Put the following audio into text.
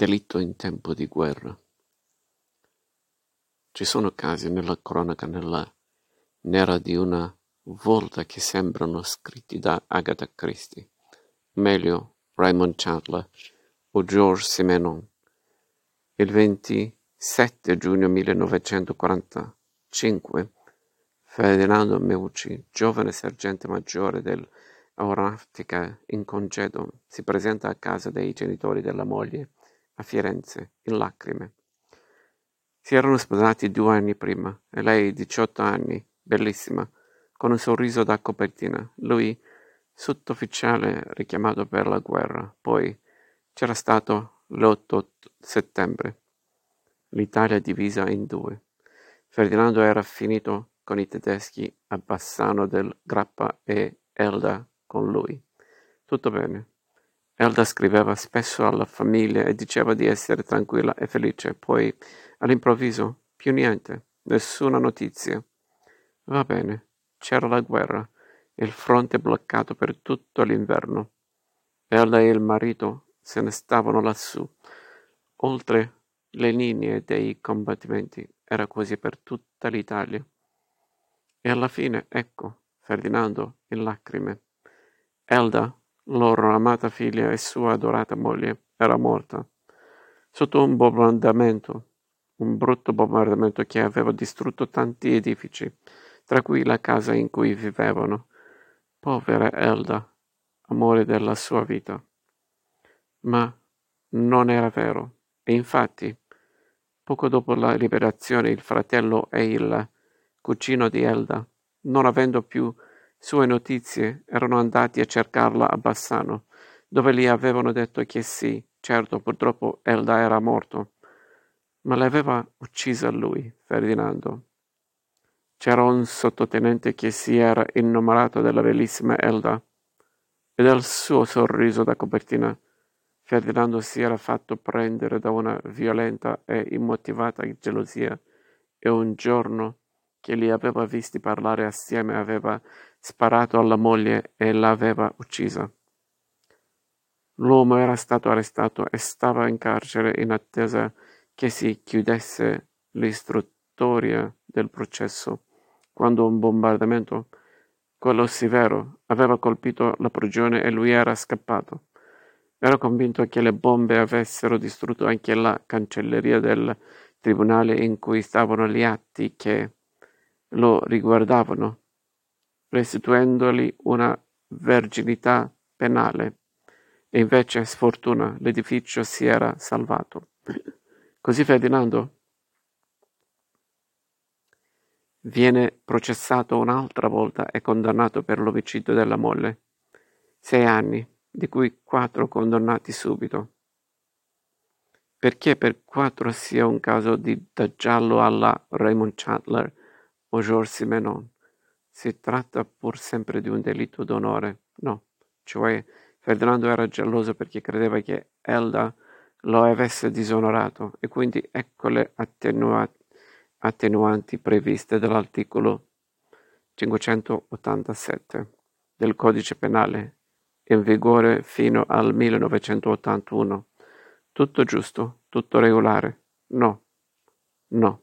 delitto in tempo di guerra. Ci sono casi nella cronaca nera di una volta che sembrano scritti da Agatha Christie, meglio Raymond Chandler o Georges Simenon. Il 27 giugno 1945 Ferdinando Meucci, giovane sergente maggiore dell'aeronautica in congedo, si presenta a casa dei genitori della moglie a Firenze, in lacrime. Si erano sposati due anni prima e lei, 18 anni, bellissima, con un sorriso da copertina. Lui, sottufficiale richiamato per la guerra. Poi c'era stato l'8 settembre. L'Italia divisa in due. Ferdinando era finito con i tedeschi a Bassano del Grappa e Elda con lui. Tutto bene. Elda scriveva spesso alla famiglia e diceva di essere tranquilla e felice, poi all'improvviso più niente, nessuna notizia. Va bene, c'era la guerra, il fronte bloccato per tutto l'inverno. Elda e il marito se ne stavano lassù, oltre le linee dei combattimenti, era così per tutta l'Italia. E alla fine, ecco, Ferdinando in lacrime. Elda loro amata figlia e sua adorata moglie, era morta, sotto un bombardamento, un brutto bombardamento che aveva distrutto tanti edifici, tra cui la casa in cui vivevano. Povera Elda, amore della sua vita. Ma non era vero, e infatti, poco dopo la liberazione, il fratello e il cugino di Elda, non avendo più sue notizie erano andati a cercarla a Bassano, dove gli avevano detto che sì, certo, purtroppo Elda era morto, ma l'aveva uccisa lui, Ferdinando. C'era un sottotenente che si era innamorato della bellissima Elda e del suo sorriso da copertina. Ferdinando si era fatto prendere da una violenta e immotivata gelosia e un giorno che li aveva visti parlare assieme aveva sparato alla moglie e l'aveva uccisa. L'uomo era stato arrestato e stava in carcere in attesa che si chiudesse l'istruttoria del processo, quando un bombardamento, quello severo, aveva colpito la prigione e lui era scappato. Era convinto che le bombe avessero distrutto anche la cancelleria del tribunale in cui stavano gli atti che lo riguardavano, restituendogli una verginità penale, e invece, sfortuna, l'edificio si era salvato. Così Ferdinando viene processato un'altra volta e condannato per l'omicidio della moglie. Sei anni, di cui quattro condannati subito. Perché per quattro sia un caso di da giallo alla Raymond Chandler o Georges Simenon. Si tratta pur sempre di un delitto d'onore, no, cioè Ferdinando era geloso perché credeva che Elda lo avesse disonorato e quindi ecco le attenua- attenuanti previste dall'articolo 587 del codice penale in vigore fino al 1981. Tutto giusto, tutto regolare. No, no.